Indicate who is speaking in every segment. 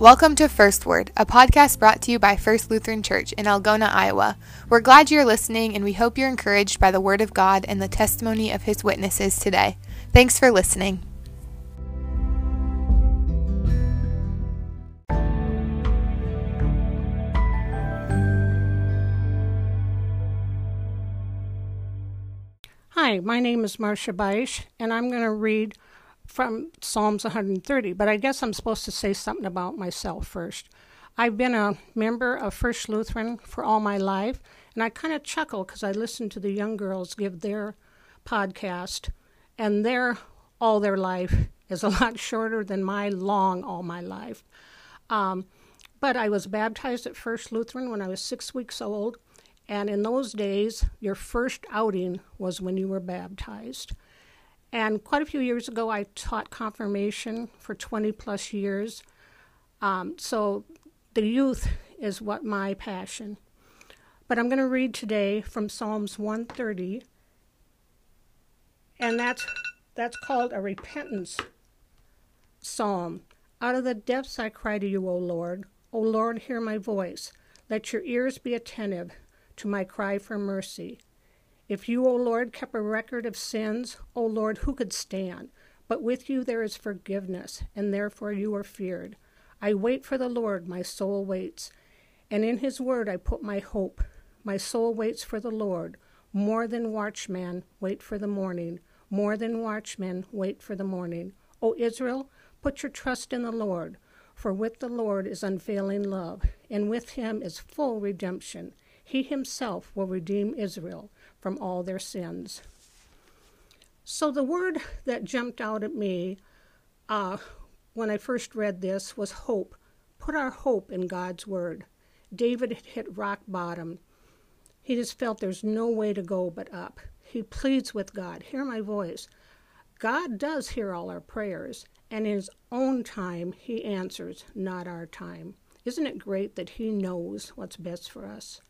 Speaker 1: Welcome to First Word, a podcast brought to you by First Lutheran Church in Algona, Iowa. We're glad you're listening and we hope you're encouraged by the Word of God and the testimony of His witnesses today. Thanks for listening.
Speaker 2: Hi, my name is Marcia Beisch, and I'm going to read from Psalms 130, but I guess I'm supposed to say something about myself first. I've been a member of First Lutheran for all my life, and I kind of chuckle because I listen to the young girls give their podcast, and their all their life is a lot shorter than my long all my life. Um, but I was baptized at First Lutheran when I was six weeks old, and in those days, your first outing was when you were baptized. And quite a few years ago, I taught confirmation for 20 plus years. Um, so the youth is what my passion. But I'm going to read today from Psalms 130, and that's that's called a repentance psalm. Out of the depths I cry to you, O Lord. O Lord, hear my voice. Let your ears be attentive to my cry for mercy. If you, O Lord, kept a record of sins, O Lord, who could stand? But with you there is forgiveness, and therefore you are feared. I wait for the Lord, my soul waits, and in his word I put my hope. My soul waits for the Lord. More than watchmen wait for the morning. More than watchmen wait for the morning. O Israel, put your trust in the Lord, for with the Lord is unfailing love, and with him is full redemption. He himself will redeem Israel from all their sins. So, the word that jumped out at me uh, when I first read this was hope. Put our hope in God's word. David had hit rock bottom. He just felt there's no way to go but up. He pleads with God, Hear my voice. God does hear all our prayers, and in His own time, He answers, not our time. Isn't it great that He knows what's best for us?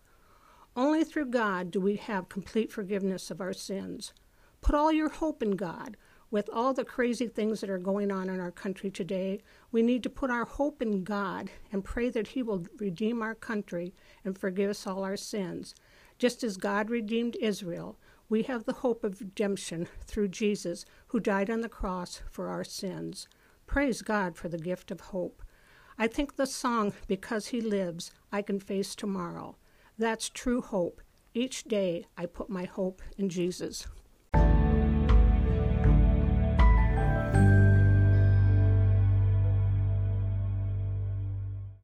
Speaker 2: Only through God do we have complete forgiveness of our sins. Put all your hope in God. With all the crazy things that are going on in our country today, we need to put our hope in God and pray that He will redeem our country and forgive us all our sins. Just as God redeemed Israel, we have the hope of redemption through Jesus, who died on the cross for our sins. Praise God for the gift of hope. I think the song, Because He Lives, I Can Face Tomorrow. That's true hope. Each day I put my hope in Jesus.